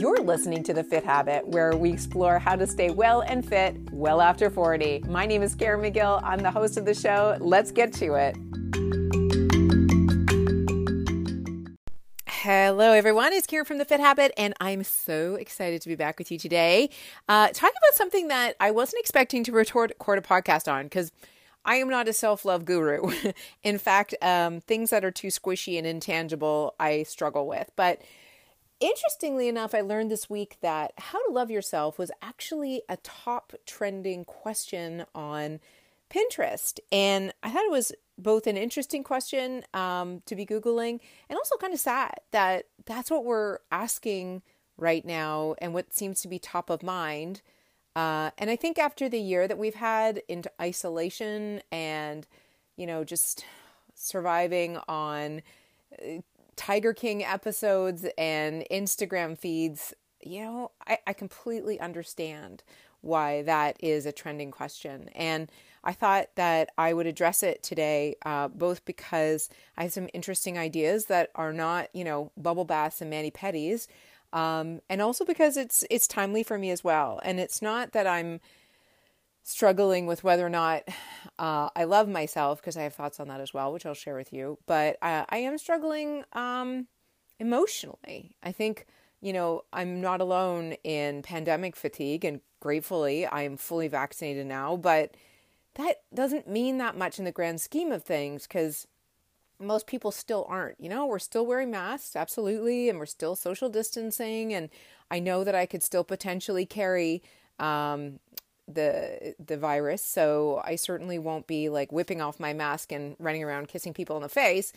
You're listening to The Fit Habit, where we explore how to stay well and fit well after 40. My name is Caren Magill. I'm the host of the show. Let's get to it. Hello, everyone. It's Caren from The Fit Habit, and I'm so excited to be back with you today. Uh, talking about something that I wasn't expecting to record, a podcast on because I am not a self love guru. In fact, um, things that are too squishy and intangible, I struggle with. But interestingly enough, I learned this week that how to love yourself was actually a top trending question on Pinterest. And I thought it was both an interesting question um, to be Googling and also kind of sad that that's what we're asking right now and what seems to be top of mind. Uh, and I think after the year that we've had into isolation and, you know, just surviving on uh, Tiger King episodes and Instagram feeds, you know, I, I completely understand why that is a trending question. And I thought that I would address it today, uh, both because I have some interesting ideas that are not, you know, bubble baths and mani pedis, um, and also because it's it's timely for me as well. And it's not that I'm struggling with whether or not uh, I love myself because I have thoughts on that as well, which I'll share with you. But I am struggling um, emotionally. I think you know I'm not alone in pandemic fatigue, and gratefully I am fully vaccinated now, but that doesn't mean that much in the grand scheme of things because most people still aren't. You know, we're still wearing masks, absolutely, and we're still social distancing. And I know that I could still potentially carry um, the the virus, so I certainly won't be like whipping off my mask and running around kissing people in the face.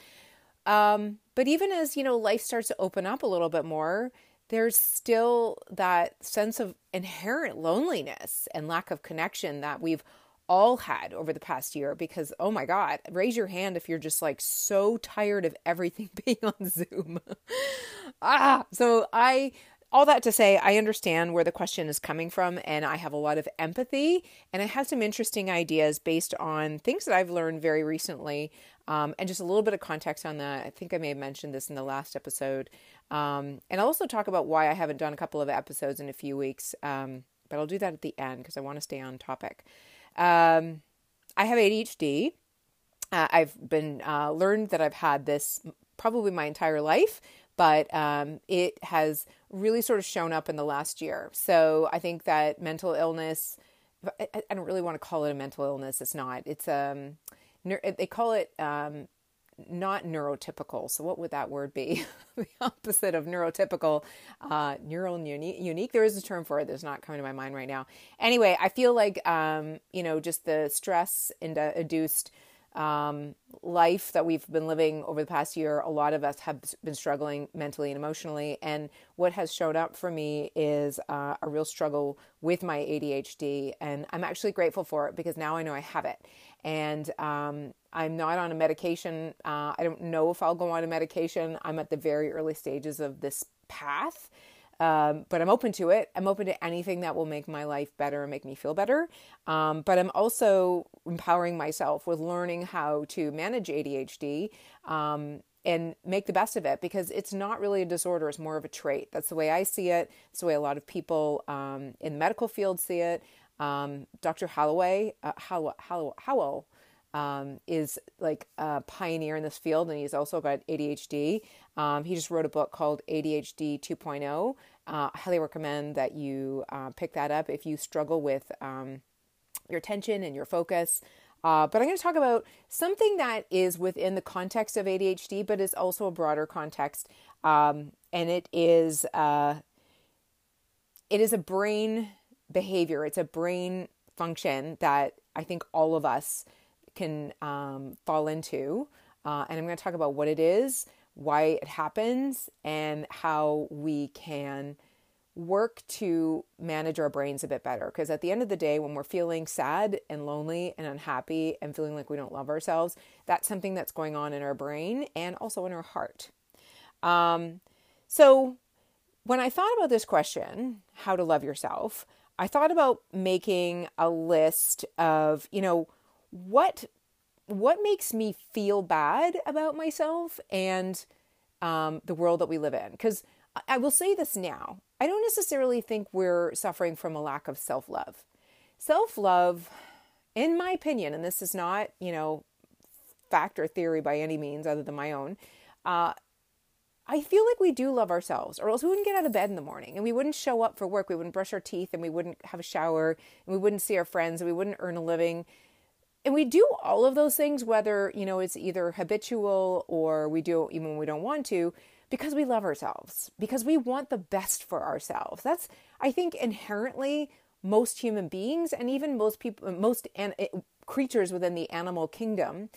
Um, but even as you know, life starts to open up a little bit more, there's still that sense of inherent loneliness and lack of connection that we've all had over the past year because oh my god raise your hand if you're just like so tired of everything being on zoom ah so i all that to say i understand where the question is coming from and i have a lot of empathy and i have some interesting ideas based on things that i've learned very recently. Um, and just a little bit of context on that i think i may have mentioned this in the last episode. Um, and i'll also talk about why i haven't done a couple of episodes in a few weeks um, but i'll do that at the end because i want to stay on topic. Um, I have ADHD. Uh, I've been uh, learned that I've had this probably my entire life, but um, it has really sort of shown up in the last year. So I think that mental illness. I, don't really want to call it a mental illness. It's not. It's um, they call it um, not neurotypical. So, what would that word be? the opposite of neurotypical, uh, neural unique, unique. There is a term for it that's not coming to my mind right now. Anyway, I feel like, um, you know, just the stress induced um, life that we've been living over the past year, a lot of us have been struggling mentally and emotionally. And what has showed up for me is uh, a real struggle with my ADHD. And I'm actually grateful for it because now I know I have it. And um, I'm not on a medication. Uh, I don't know if I'll go on a medication. I'm at the very early stages of this path. Um, but I'm open to it. I'm open to anything that will make my life better and make me feel better. Um, but I'm also empowering myself with learning how to manage ADHD um, and make the best of it because it's not really a disorder, it's more of a trait. That's the way I see it. It's the way a lot of people um, in the medical field see it. Um, Dr. Holloway, uh, Howell, Howell, um, is like a pioneer in this field, and he's also got ADHD. Um, he just wrote a book called ADHD 2.0. Uh, I highly recommend that you uh, pick that up if you struggle with um, your attention and your focus. Uh, but I'm going to talk about something that is within the context of ADHD, but is also a broader context, um, and it is uh, it is a brain behavior. It's a brain function that I think all of us can um, fall into. Uh, and I'm going to talk about what it is, why it happens, and how we can work to manage our brains a bit better. Because at the end of the day, when we're feeling sad and lonely and unhappy and feeling like we don't love ourselves, that's something that's going on in our brain and also in our heart. Um, so, when I thought about this question, how to love yourself, I thought about making a list of, you know, what what makes me feel bad about myself and um, the world that we live in because I will say this now. I don't necessarily think we're suffering from a lack of self love. Self love, in my opinion, and this is not, you know, fact or theory by any means other than my own, uh, I feel like we do love ourselves, or else we wouldn't get out of bed in the morning and we wouldn't show up for work. We wouldn't brush our teeth and we wouldn't have a shower and we wouldn't see our friends and we wouldn't earn a living. And we do all of those things, whether, you know, it's either habitual or we do even when we don't want to, because we love ourselves, because we want the best for ourselves. That's, I think, inherently most human beings and even most people, most an, eh, creatures within the animal kingdom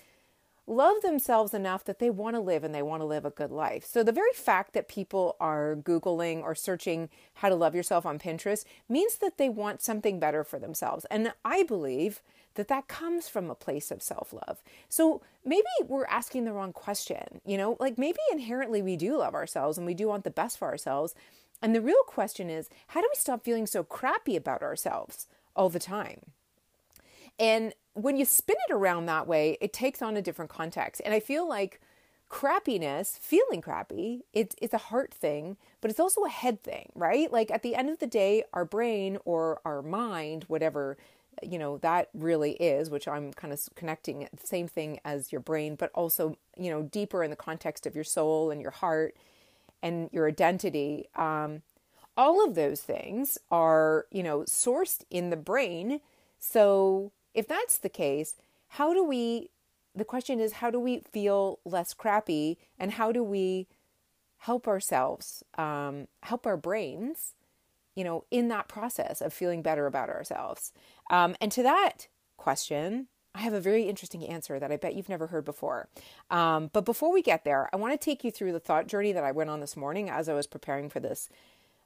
love themselves enough that they want to live and they want to live a good life. So the very fact that people are Googling or searching how to love yourself on Pinterest means that they want something better for themselves. And I believe that that comes from a place of self love. So maybe we're asking the wrong question, you know, like maybe inherently we do love ourselves and we do want the best for ourselves. And the real question is, how do we stop feeling so crappy about ourselves all the time? And when you spin it around that way, it takes on a different context. And I feel like crappiness, feeling crappy, it's it's a heart thing, but it's also a head thing, right? Like at the end of the day, our brain or our mind, whatever you know that really is, which I'm kind of connecting the same thing as your brain, but also you know deeper in the context of your soul and your heart and your identity. Um, all of those things are you know sourced in the brain, so if that's the case, how do we, the question is, how do we feel less crappy and how do we help ourselves, um, help our brains, you know, in that process of feeling better about ourselves? Um, and to that question, I have a very interesting answer that I bet you've never heard before. Um, but before we get there, I want to take you through the thought journey that I went on this morning as I was preparing for this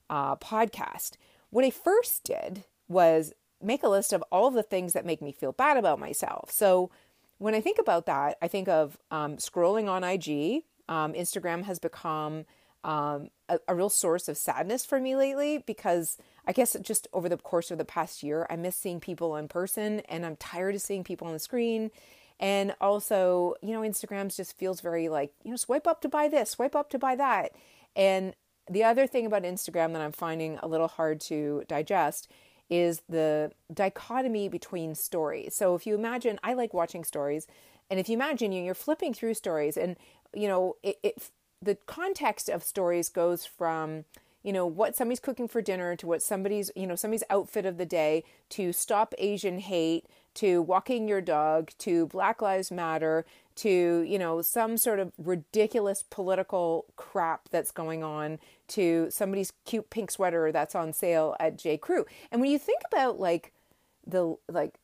uh, podcast. What I first did was make a list of all of the things that make me feel bad about myself. So when I think about that, I think of um, scrolling on IG. Um, Instagram has become um, a, a, real source of sadness for me lately because I guess just over the course of the past year, I miss seeing people in person and I'm tired of seeing people on the screen. And also, you know, Instagram just feels very like, you know, swipe up to buy this, swipe up to buy that. And the other thing about Instagram that I'm finding a little hard to digest is the dichotomy between stories. So if you imagine, I like watching stories, and if you imagine you, you're flipping through stories, and you know, it, it the context of stories goes from you know what somebody's cooking for dinner to what somebody's you know somebody's outfit of the day to stop asian hate to walking your dog to black lives matter to you know some sort of ridiculous political crap that's going on to somebody's cute pink sweater that's on sale at J Crew. And when you think about like the like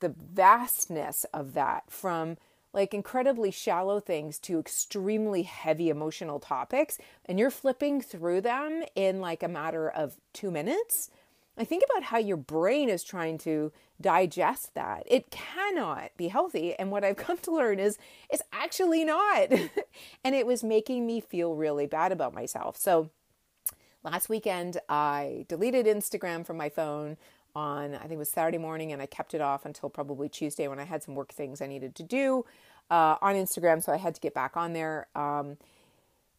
the vastness of that from like incredibly shallow things to extremely heavy emotional topics and you're flipping through them in like a matter of 2 minutes I think about how your brain is trying to digest that. It cannot be healthy. And what I've come to learn is it's actually not. and it was making me feel really bad about myself. So last weekend, I deleted Instagram from my phone on, I think it was Saturday morning, and I kept it off until probably Tuesday when I had some work things I needed to do uh, on Instagram. So I had to get back on there. Um,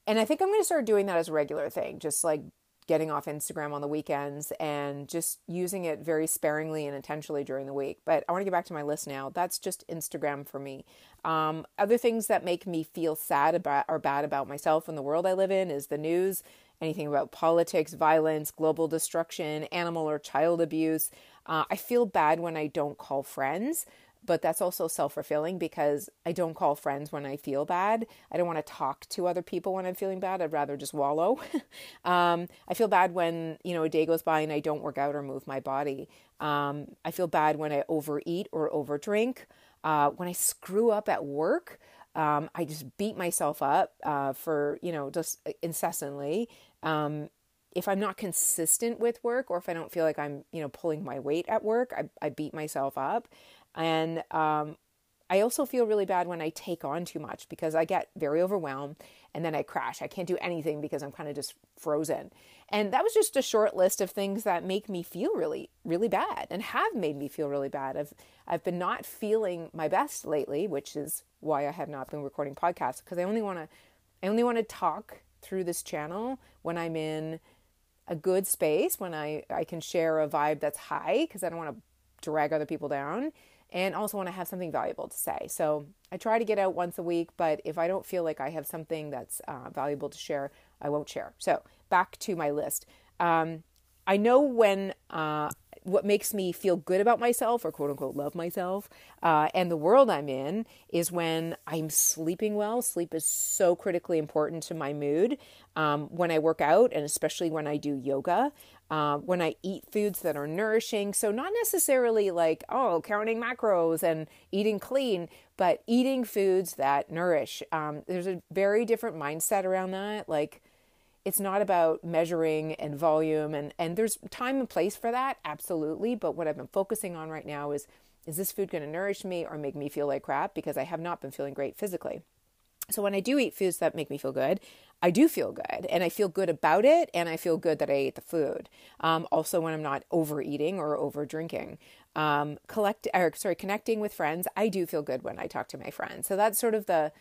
and I think I'm going to start doing that as a regular thing, just like getting off Instagram on the weekends and just using it very sparingly and intentionally during the week. But I want to get back to my list now. That's just Instagram for me. Um, other things that make me feel sad about or bad about myself and the world I live in is the news, anything about politics, violence, global destruction, animal or child abuse. Uh, I feel bad when I don't call friends but that's also self fulfilling because I don't call friends when I feel bad. I don't want to talk to other people when I'm feeling bad. I'd rather just wallow. um, I feel bad when you know a day goes by and I don't work out or move my body. Um, I feel bad when I overeat or overdrink. Uh, when I screw up at work, um, I just beat myself up uh, for you know just incessantly. Um, if I'm not consistent with work or if I don't feel like I'm, you know, pulling my weight at work, I, I beat myself up. And um, I also feel really bad when I take on too much because I get very overwhelmed and then I crash. I can't do anything because I'm kind of just frozen. And that was just a short list of things that make me feel really, really bad and have made me feel really bad. I've I've been not feeling my best lately, which is why I have not been recording podcasts because I only want to I only want to talk through this channel when I'm in a good space, when I, I can share a vibe that's high because I don't want to drag other people down and also when I have something valuable to say. So I try to get out once a week, but if I don't feel like I have something that's uh, valuable to share, I won't share. So back to my list. Um, I know when uh, what makes me feel good about myself or quote unquote love myself uh, and the world I'm in is when I'm sleeping well. Sleep is so critically important to my mood. Um, when I work out and especially when I do yoga, uh, when I eat foods that are nourishing. So, not necessarily like, oh, counting macros and eating clean, but eating foods that nourish. Um, there's a very different mindset around that. Like, it's not about measuring and volume and and there's time and place for that absolutely but what i've been focusing on right now is is this food going to nourish me or make me feel like crap because i have not been feeling great physically so when i do eat foods that make me feel good i do feel good and i feel good about it and i feel good that i ate the food um, also when i'm not overeating or over drinking um, collect or sorry connecting with friends i do feel good when i talk to my friends so that's sort of the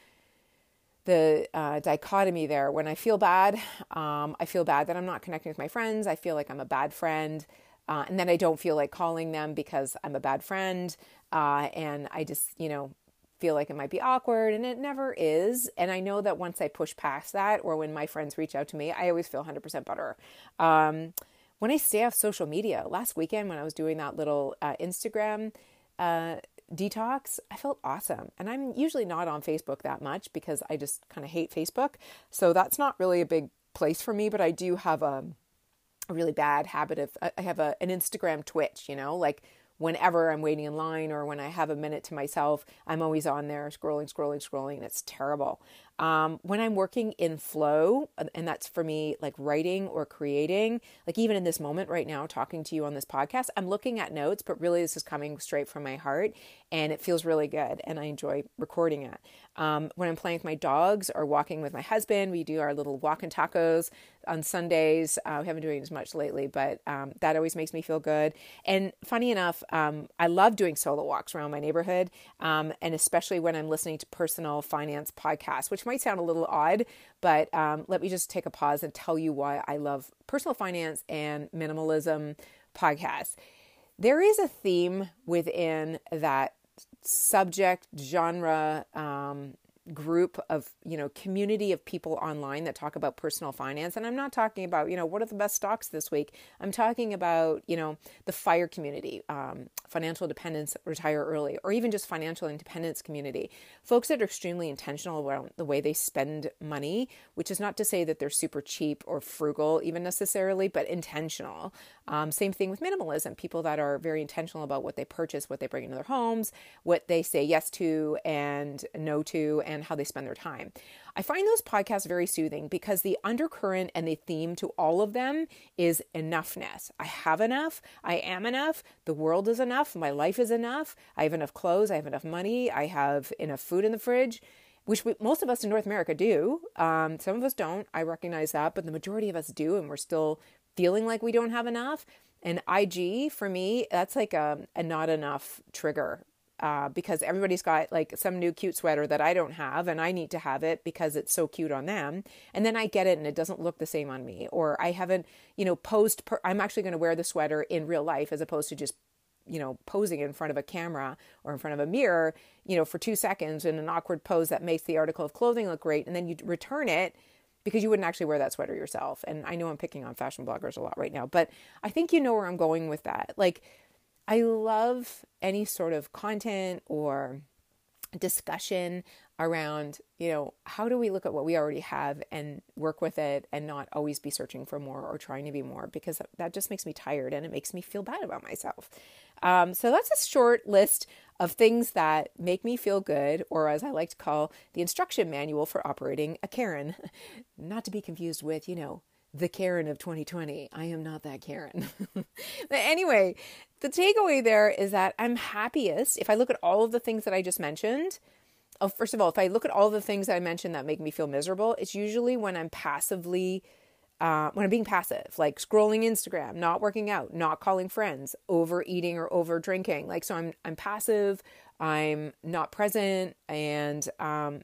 the uh, dichotomy there. When I feel bad, um, I feel bad that I'm not connecting with my friends. I feel like I'm a bad friend. Uh, and then I don't feel like calling them because I'm a bad friend. Uh, and I just, you know, feel like it might be awkward and it never is. And I know that once I push past that or when my friends reach out to me, I always feel 100% better. Um, when I stay off social media, last weekend when I was doing that little uh, Instagram uh, detox, I felt awesome. And I'm usually not on Facebook that much because I just kind of hate Facebook. So that's not really a big place for me, but I do have a, a really bad habit of, I have a, an Instagram twitch, you know, like whenever I'm waiting in line or when I have a minute to myself, I'm always on there scrolling, scrolling, scrolling. It's terrible. Um, when I'm working in flow, and that's for me like writing or creating, like even in this moment right now, talking to you on this podcast, I'm looking at notes, but really this is coming straight from my heart and it feels really good and I enjoy recording it. Um, when I'm playing with my dogs or walking with my husband, we do our little walk and tacos on Sundays. Uh, we haven't been doing as much lately, but um, that always makes me feel good. And funny enough, um, I love doing solo walks around my neighborhood, um, and especially when I'm listening to personal finance podcasts, which might sound a little odd, but um, let me just take a pause and tell you why I love personal finance and minimalism podcasts. There is a theme within that subject genre um, group of you know community of people online that talk about personal finance. And i'm not talking about you know what are the best stocks this week? I'm talking about you know the fire community um, financial independence retire early or even just financial independence community. Folks that are extremely intentional around the way they spend money which is not to say that they're super cheap or frugal even necessarily but intentional. Um, same thing with minimalism. People that are very intentional about what they purchase what they bring into their homes what they say yes to and no to and and how they spend their time. I find those podcasts very soothing because the undercurrent and the theme to all of them is enoughness. I have enough. I am enough. The world is enough. My life is enough. I have enough clothes. I have enough money. I have enough food in the fridge which we, most of us in North America do. Um, some of us don't. I recognize that, but the majority of us do, and we're still feeling like we don't have enough. And IG for me, that's like a, a not enough trigger uh, because everybody's got like some new cute sweater that I don't have and I need to have it because it's so cute on them. And then I get it and it doesn't look the same on me. Or I haven't, you know, posed, per- I'm actually going to wear the sweater in real life as opposed to just, you know, posing in front of a camera or in front of a mirror, you know, for two seconds in an awkward pose that makes the article of clothing look great. And then you return it because you wouldn't actually wear that sweater yourself. And I know I'm picking on fashion bloggers a lot right now, but I think you know where I'm going with that. Like, I love any sort of content or discussion around, you know, how do we look at what we already have and work with it and not always be searching for more or trying to be more because that just makes me tired and it makes me feel bad about myself. Um, so that's a short list of things that make me feel good, or as I like to call the instruction manual for operating a Karen. Not to be confused with, you know, the Karen of 2020. I am not that Karen. but anyway, the takeaway there is that I'm happiest if I look at all of the things that I just mentioned. Oh, first of all, if I look at all the things that I mentioned that make me feel miserable, it's usually when I'm passively, uh, when I'm being passive, like scrolling Instagram, not working out, not calling friends, overeating or over drinking. Like, so I'm, I'm passive, I'm not present, and um,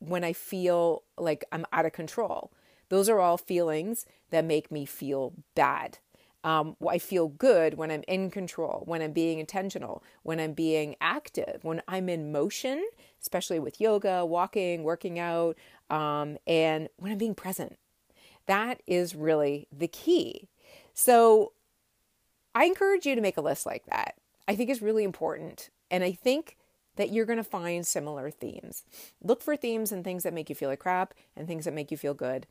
when I feel like I'm out of control. Those are all feelings that make me feel bad. Um, I feel good when I'm in control, when I'm being intentional, when I'm being active, when I'm in motion, especially with yoga, walking, working out, um, and when I'm being present. That is really the key. So I encourage you to make a list like that. I think is really important. And I think that you're going to find similar themes. Look for themes and things that make you feel like crap and things that make you feel good.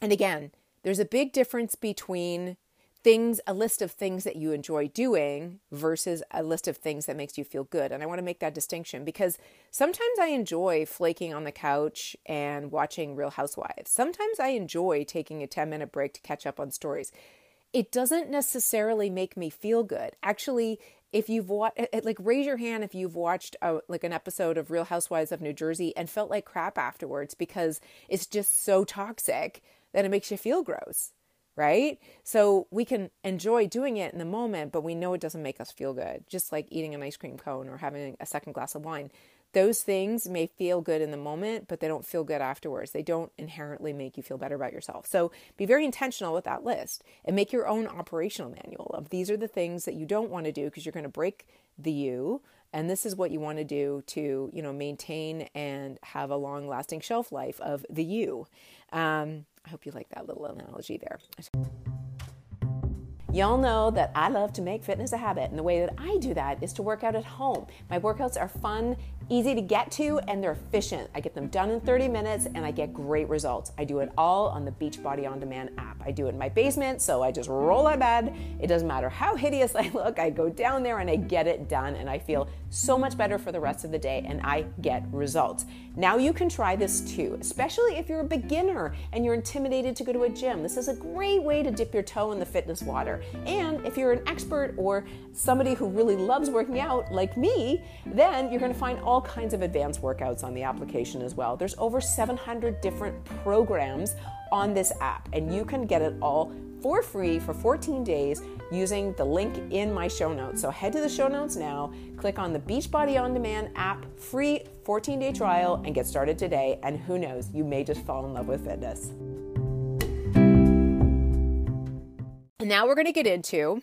And again, there's a big difference between things a list of things that you enjoy doing versus a list of things that makes you feel good. And i want to make that distinction because sometimes i enjoy flaking on the couch and watching real housewives. Sometimes i enjoy taking a 10 minute break to catch up on stories. It doesn't necessarily make me feel good. Actually if you've watched eh, eh, like raise your hand if you've watched a, like an episode of real housewives of new jersey and felt like crap afterwards because it's just so toxic that it makes you feel gross right? So we can enjoy doing it in the moment, but we know it doesn't make us feel good, just like eating an ice cream cone or having a second glass of wine. Those things may feel good in the moment, but they don't feel good afterwards. They don't inherently make you feel better about yourself. So be very intentional with that list and make your own operational manual of these are the things that you don't want to do because you're going to break the you and this is what you want to do to you know maintain and have a long lasting shelf life of the you um, I hope you like that little analogy there. Y'all know that I love to make fitness a habit, and the way that I do that is to work out at home. My workouts are fun easy to get to, and they're efficient. I get them done in 30 minutes and I get great results. I do it all on the Beachbody On Demand app. I do it in my basement, so I just roll out of bed. It doesn't matter how hideous I look, I go down there and I get it done, and I feel so much better for the rest of the day, and I get results. Now you can try this too, especially if you're a beginner and you're intimidated to go to a gym. This is a great way to dip your toe in the fitness water. And if you're an expert or somebody who really loves working out, like me, then you're gonna find all all kinds of advanced workouts on the application as well. There's over 700 different programs on this app, and you can get it all for free for 14 days using the link in my show notes. So head to the show notes now, click on the Beachbody On Demand app, free 14 day trial, and get started today. And who knows, you may just fall in love with fitness. And now we're going to get into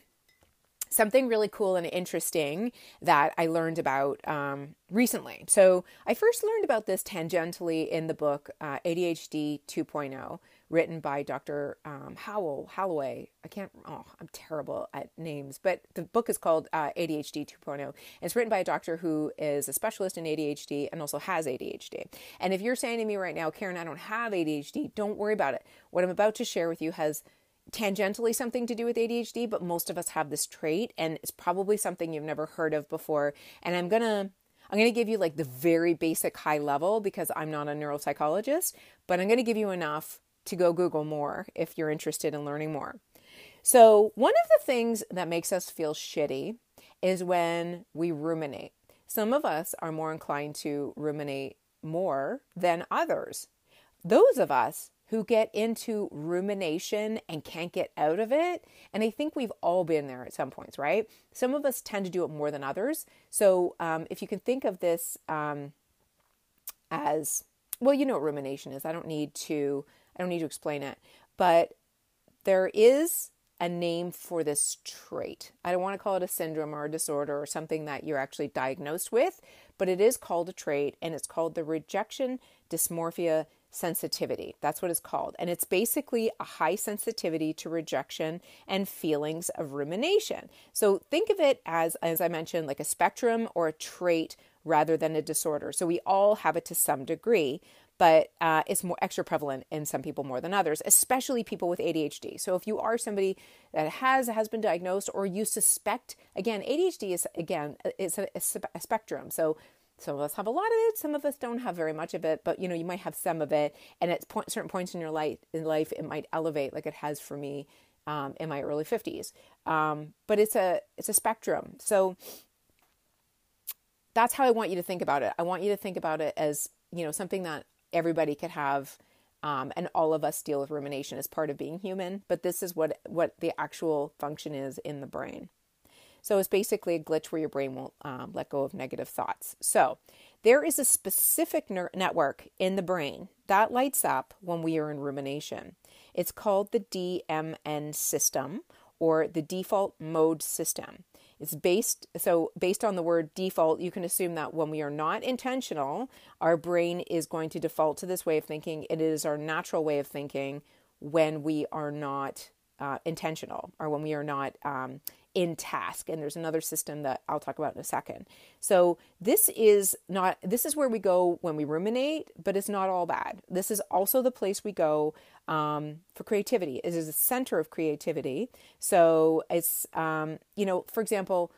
something really cool and interesting that I learned about um, recently. So, I first learned about this tangentially in the book uh, ADHD 2.0, written by Dr. Um, Howell Holloway. I can't, oh, I'm terrible at names, but the book is called uh, ADHD 2.0. It's written by a doctor who is a specialist in ADHD and also has ADHD. And if you're saying to me right now, Caren, I don't have ADHD, don't worry about it. What I'm about to share with you has tangentially something to do with ADHD, but most of us have this trait and it's probably something you've never heard of before. And I'm going to I'm going to give you like the very basic high level because I'm not a neuropsychologist, but I'm going to give you enough to go Google more if you're interested in learning more. So, one of the things that makes us feel shitty is when we ruminate. Some of us are more inclined to ruminate more than others. Those of us who get into rumination and can't get out of it. And I think we've all been there at some points, right? Some of us tend to do it more than others. So um, if you can think of this um, as well, you know what rumination is. I don't need to. I don't need to explain it, but there is a name for this trait. I don't want to call it a syndrome or a disorder or something that you're actually diagnosed with, but it is called a trait and it's called the rejection dysmorphia sensitivity. That's what it's called. And it's basically a high sensitivity to rejection and feelings of rumination. So think of it as, as I mentioned, like a spectrum or a trait rather than a disorder. So we all have it to some degree, but uh, it's more extra prevalent in some people more than others, especially people with ADHD. So if you are somebody that has has been diagnosed or you suspect, again, ADHD is again it's a, a spectrum. So some of us have a lot of it, some of us don't have very much of it, but you know, you might have some of it, and at point, certain points in your life, in life, it might elevate, like it has for me um, in my early fifties. Um, but it's a it's a spectrum, so that's how I want you to think about it. I want you to think about it as you know something that everybody could have, um, and all of us deal with rumination as part of being human. But this is what what the actual function is in the brain. So it's basically a glitch where your brain won't um, let go of negative thoughts. So there is a specific ner- network in the brain that lights up when we are in rumination. It's called the DMN system or the default mode system. It's based so based on the word default, you can assume that when we are not intentional, our brain is going to default to this way of thinking. It is our natural way of thinking when we are not uh, intentional or when we are not um, in task and there's another system that I'll talk about in a second. So this is not this is where we go when we ruminate, but it's not all bad. This is also the place we go um, for creativity. It is a center of creativity. So it's um, you know, for example,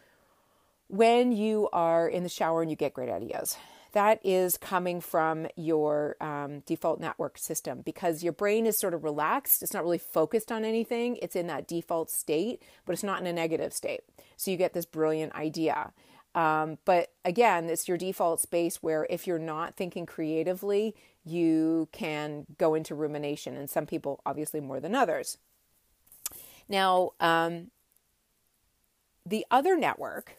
when you are in the shower and you get great ideas that is coming from your um, default network system because your brain is sort of relaxed. It's not really focused on anything. It's in that default state, but it's not in a negative state. So you get this brilliant idea. Um, but again, it's your default space where if you're not thinking creatively, you can go into rumination, and some people obviously more than others. Now, um, the other network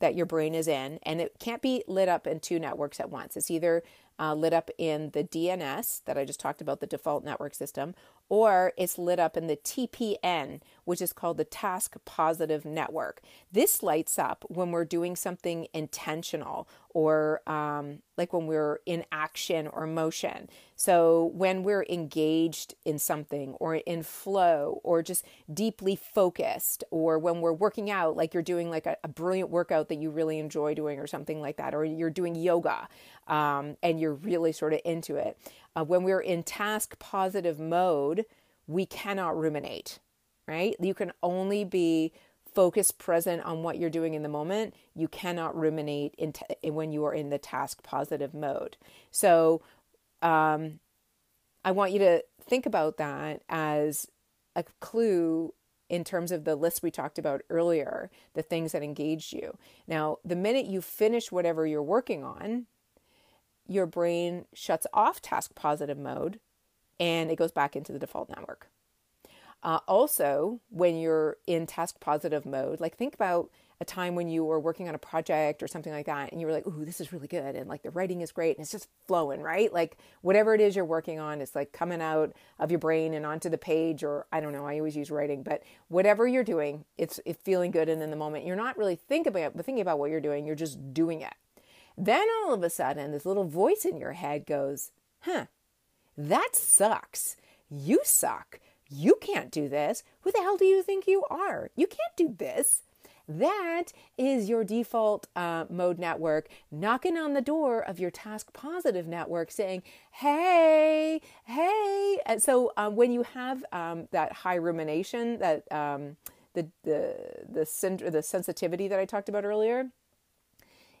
that your brain is in, and it can't be lit up in two networks at once. It's either uh, lit up in the DNS that I just talked about, the default network system, or it's lit up in the TPN, which is called the Task Positive Network. This lights up when we're doing something intentional or um, like when we're in action or motion. So when we're engaged in something or in flow or just deeply focused, or when we're working out, like you're doing like a, a brilliant workout that you really enjoy doing or something like that, or you're doing yoga um, and you're really sort of into it. Uh, when we're in task positive mode, we cannot ruminate, right? You can only be focused, present on what you're doing in the moment. You cannot ruminate in t- when you are in the task positive mode. So, um, I want you to think about that as a clue in terms of the list we talked about earlier, the things that engaged you. Now, the minute you finish whatever you're working on, your brain shuts off task positive mode and it goes back into the default network. Uh, also, when you're in task positive mode, like think about a time when you were working on a project or something like that and you were like, ooh, this is really good. And like the writing is great and it's just flowing, right? Like whatever it is you're working on, it's like coming out of your brain and onto the page, or I don't know, I always use writing, but whatever you're doing, it's, it's feeling good. And in the moment, you're not really thinking about, thinking about what you're doing, you're just doing it. Then all of a sudden, this little voice in your head goes, huh, that sucks. You suck. You can't do this. Who the hell do you think you are? You can't do this. That is your default uh, mode network knocking on the door of your task positive network saying, hey, hey. And so um, when you have um, that high rumination, that um, the, the, the, the sensitivity that I talked about earlier,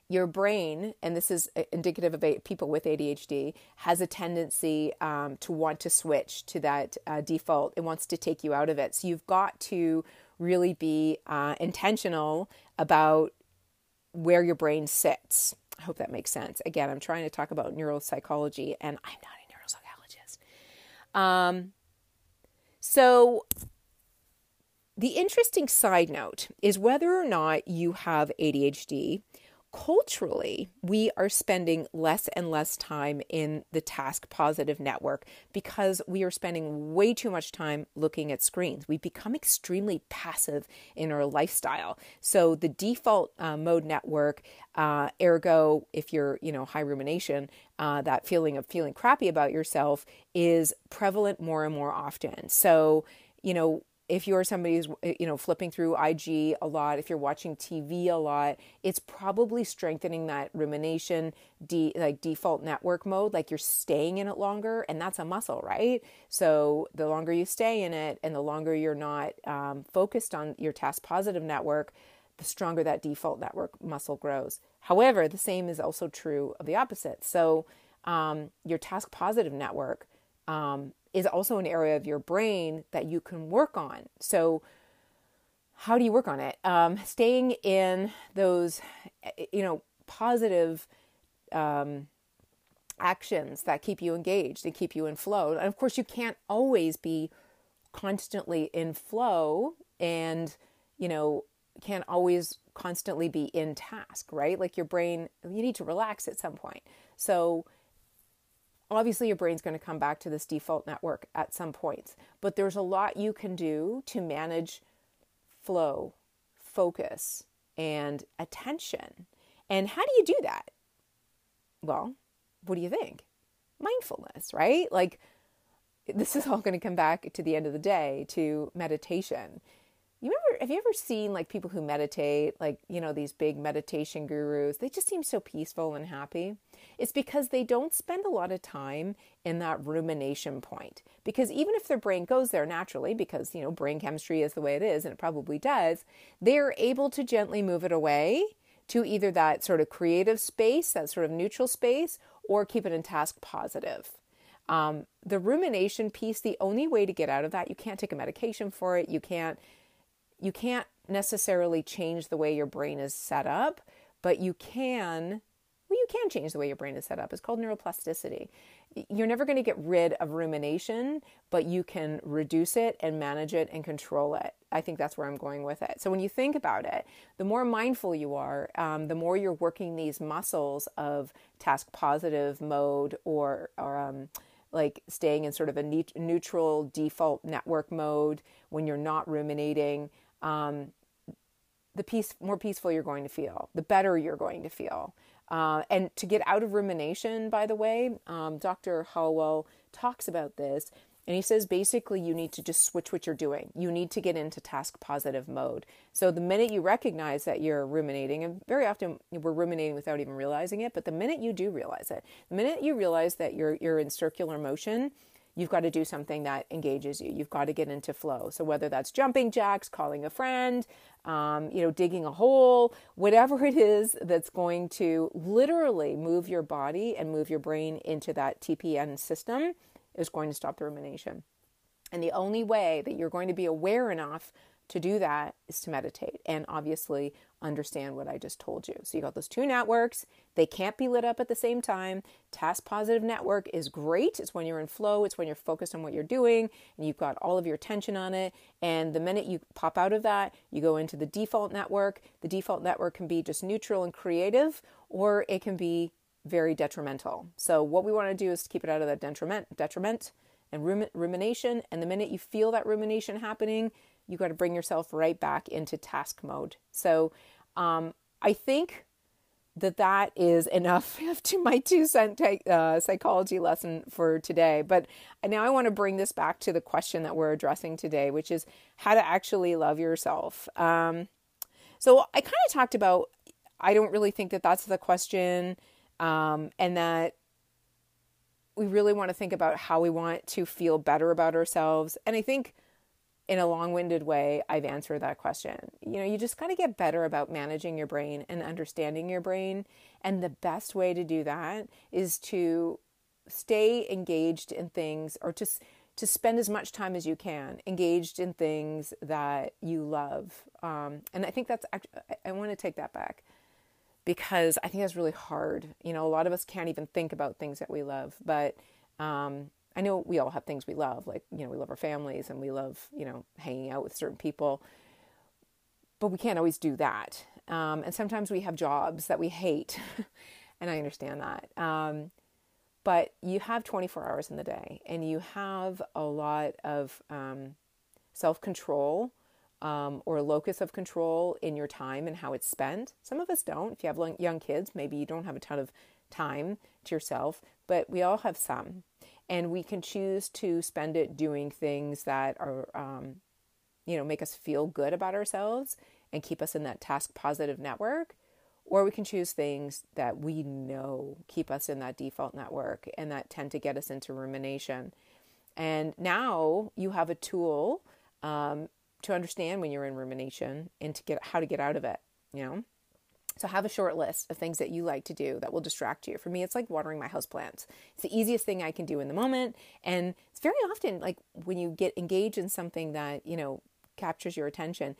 your brain, and this is uh, indicative of people with ADHD, has a tendency um, to want to switch to that uh, default. It wants to take you out of it. So you've got to really be uh, intentional about where your brain sits. I hope that makes sense. Again, I'm trying to talk about neuropsychology, and I'm not a neuropsychologist. Um, so the interesting side note is whether or not you have ADHD culturally, we are spending less and less time in the task positive network because we are spending way too much time looking at screens. We become extremely passive in our lifestyle. So the default uh, mode network, uh, ergo, if you're, you know, high rumination, uh, that feeling of feeling crappy about yourself is prevalent more and more often. So, you know, if you're somebody who's you know flipping through IG a lot, if you're watching TV a lot, it's probably strengthening that rumination de- like default network mode, like you're staying in it longer, and that's a muscle, right? So the longer you stay in it, and the longer you're not um, focused on your task positive network, the stronger that default network muscle grows. However, the same is also true of the opposite. So um, your task positive network um, is also an area of your brain that you can work on. So, how do you work on it? Um, staying in those, you know, positive um, actions that keep you engaged and keep you in flow. And of course, you can't always be constantly in flow and, you know, can't always constantly be in task, right? Like your brain, you need to relax at some point. So obviously your brain's going to come back to this default network at some points, but there's a lot you can do to manage flow, focus, and attention. And how do you do that? Well, what do you think? Mindfulness, right? Like this is all going to come back to the end of the day to meditation you ever have you ever seen like people who meditate like you know these big meditation gurus they just seem so peaceful and happy it's because they don't spend a lot of time in that rumination point. Because even if their brain goes there naturally because you know brain chemistry is the way it is and it probably does they're able to gently move it away to either that sort of creative space that sort of neutral space or keep it in task positive. Um, the rumination piece the only way to get out of that you can't take a medication for it you can't you can't necessarily change the way your brain is set up, but you can can change the way your brain is set up. It's called neuroplasticity. You're never going to get rid of rumination, but you can reduce it and manage it and control it. I think that's where I'm going with it. So when you think about it, the more mindful you are, um, the more you're working these muscles of task positive mode or or um, like staying in sort of a neutral default network mode when you're not ruminating um, the peace, more peaceful you're going to feel, the better you're going to feel. Uh, and to get out of rumination, by the way, um, Dr. Hallowell talks about this. And he says basically you need to just switch what you're doing. You need to get into task positive mode. So the minute you recognize that you're ruminating, and very often we're ruminating without even realizing it, but the minute you do realize it, the minute you realize that you're you're in circular motion, you've got to do something that engages you. You've got to get into flow. So whether that's jumping jacks, calling a friend, um, you know, digging a hole, whatever it is that's going to literally move your body and move your brain into that TPN system is going to stop the rumination. And the only way that you're going to be aware enough to do that is to meditate and obviously understand what I just told you. So you got those two networks, they can't be lit up at the same time. Task positive network is great. It's when you're in flow, it's when you're focused on what you're doing and you've got all of your attention on it. And the minute you pop out of that, you go into the default network. The default network can be just neutral and creative or it can be very detrimental. So what we want to do is keep it out of that detriment detriment and rumination and the minute you feel that rumination happening, you got to bring yourself right back into task mode. So um, I think that that is enough to my two cent uh, psychology lesson for today. But now I want to bring this back to the question that we're addressing today, which is how to actually love yourself. Um, so I kind of talked about, I don't really think that that's the question, um, and that we really want to think about how we want to feel better about ourselves. And I think in a long winded way, I've answered that question. You know, you just got to get better about managing your brain and understanding your brain. And the best way to do that is to stay engaged in things or to, to spend as much time as you can engaged in things that you love. Um, and I think that's, I, I want to take that back because I think that's really hard. You know, a lot of us can't even think about things that we love, but um, I know we all have things we love, like, you know, we love our families and we love, you know, hanging out with certain people, but we can't always do that. Um, and sometimes we have jobs that we hate, and I understand that. Um, but you have 24 hours in the day and you have a lot of um, self control um, or locus of control in your time and how it's spent. Some of us don't. If you have young kids, maybe you don't have a ton of time to yourself, but we all have some and we can choose to spend it doing things that are um, you know make us feel good about ourselves and keep us in that task positive network or we can choose things that we know keep us in that default network and that tend to get us into rumination. And now you have a tool um, to understand when you're in rumination and to get how to get out of it you know so have a short list of things that you like to do that will distract you. For me, it's like watering my house plants. It's the easiest thing I can do in the moment. And it's very often like when you get engaged in something that, you know, captures your attention,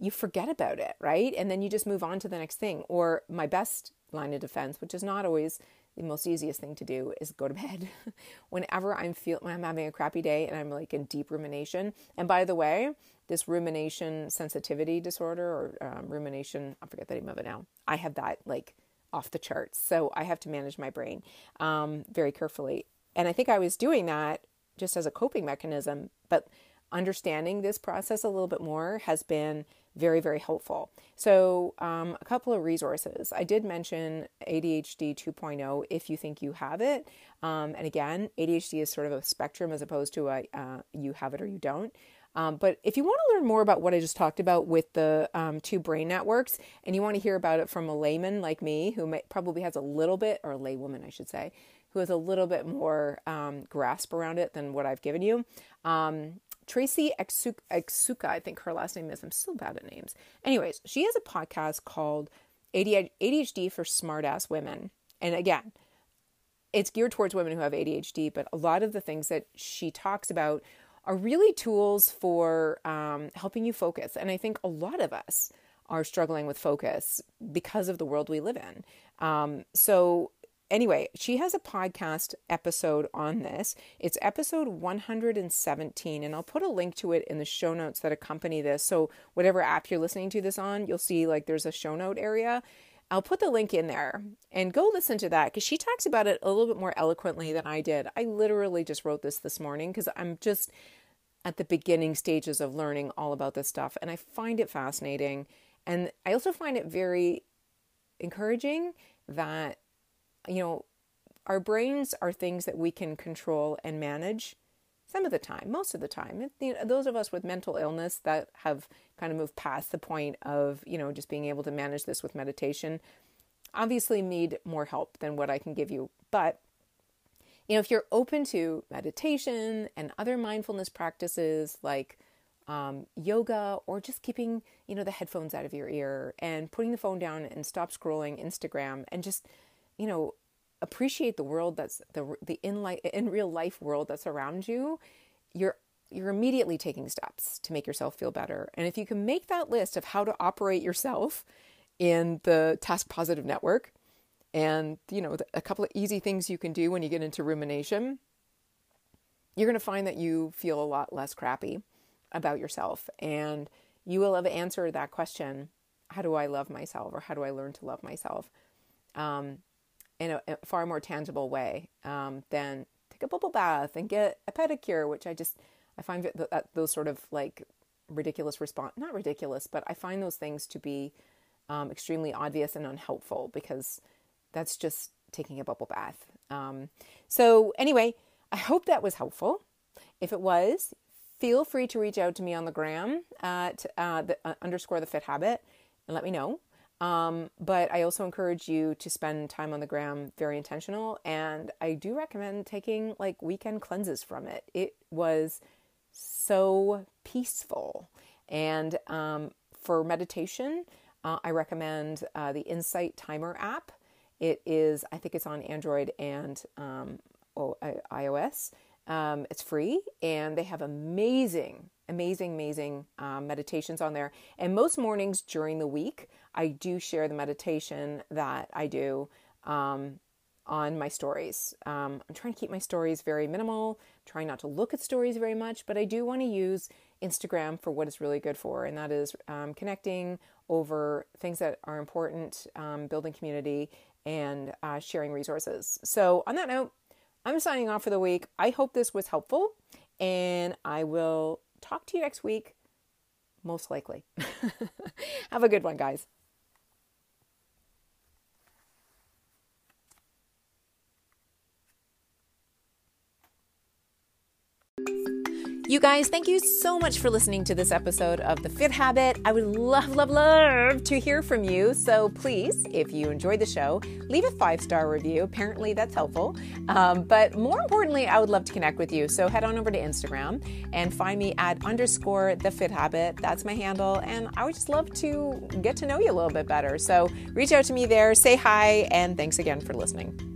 you forget about it, right? And then you just move on to the next thing. Or my best line of defense, which is not always the most easiest thing to do is go to bed. Whenever I'm feel I'm having a crappy day and I'm like in deep rumination. And by the way, this rumination sensitivity disorder or um, rumination, I forget the name of it now. I have that like off the charts. So I have to manage my brain um, very carefully. And I think I was doing that just as a coping mechanism, but understanding this process a little bit more has been very, very helpful. So, um, a couple of resources. I did mention ADHD 2.0 if you think you have it. Um, and again, ADHD is sort of a spectrum as opposed to a uh, you have it or you don't. Um, but if you want to learn more about what I just talked about with the um, two brain networks, and you want to hear about it from a layman like me, who may, probably has a little bit, or a laywoman, I should say, who has a little bit more um, grasp around it than what I've given you, um, Tracy Otsuka, I think her last name is. I'm so bad at names. Anyways, she has a podcast called ADHD for Smartass Women. And again, it's geared towards women who have ADHD, but a lot of the things that she talks about are really tools for um, helping you focus. And I think a lot of us are struggling with focus because of the world we live in. Um, so anyway, she has a podcast episode on this. It's episode 117, and I'll put a link to it in the show notes that accompany this. So, whatever app you're listening to this on, you'll see like there's a show note area. I'll put the link in there and go listen to that because she talks about it a little bit more eloquently than I did. I literally just wrote this this morning because I'm just at the beginning stages of learning all about this stuff, and I find it fascinating. And I also find it very encouraging that you know, our brains are things that we can control and manage some of the time, most of the time. You know, those of us with mental illness that have kind of moved past the point of, you know, just being able to manage this with meditation obviously need more help than what I can give you. But, you know, if you're open to meditation and other mindfulness practices like um, yoga or just keeping, you know, the headphones out of your ear and putting the phone down and stop scrolling Instagram and just you know, appreciate the world that's the the in life in real life world that's around you, you're you're immediately taking steps to make yourself feel better. And if you can make that list of how to operate yourself in the task positive network and you know a couple of easy things you can do when you get into rumination, you're going to find that you feel a lot less crappy about yourself and you will have answered that question how do I love myself or how do I learn to love myself? Um, in a, a far more tangible way um, than take a bubble bath and get a pedicure, which I just I find that, that those sort of like ridiculous response not ridiculous, but I find those things to be um, extremely obvious and unhelpful because that's just taking a bubble bath. Um, so anyway, I hope that was helpful. If it was, feel free to reach out to me on the gram at uh, the, uh, underscore the fit habit and let me know. Um, but I also encourage you to spend time on the gram very intentional. And I do recommend taking like weekend cleanses from it. It was so peaceful. And um, for meditation, uh, I recommend uh, the Insight Timer app. It is, I think it's on Android and um, oh, iOS. Um, it's free and they have amazing, amazing, amazing um, meditations on there. And most mornings during the week, I do share the meditation that I do um, on my stories. Um, I'm trying to keep my stories very minimal, trying not to look at stories very much, but I do want to use Instagram for what it's really good for, and that is um, connecting over things that are important, um, building community, and uh, sharing resources. So, on that note, I'm signing off for the week. I hope this was helpful, and I will talk to you next week, most likely. Have a good one, guys. You guys, thank you so much for listening to this episode of The Fit Habit. I would love, love, love to hear from you. So please, if you enjoyed the show, leave a five star review. Apparently, that's helpful. Um, but more importantly, I would love to connect with you. So head on over to Instagram and find me at underscore The Fit Habit. That's my handle. And I would just love to get to know you a little bit better. So reach out to me there, say hi, and thanks again for listening.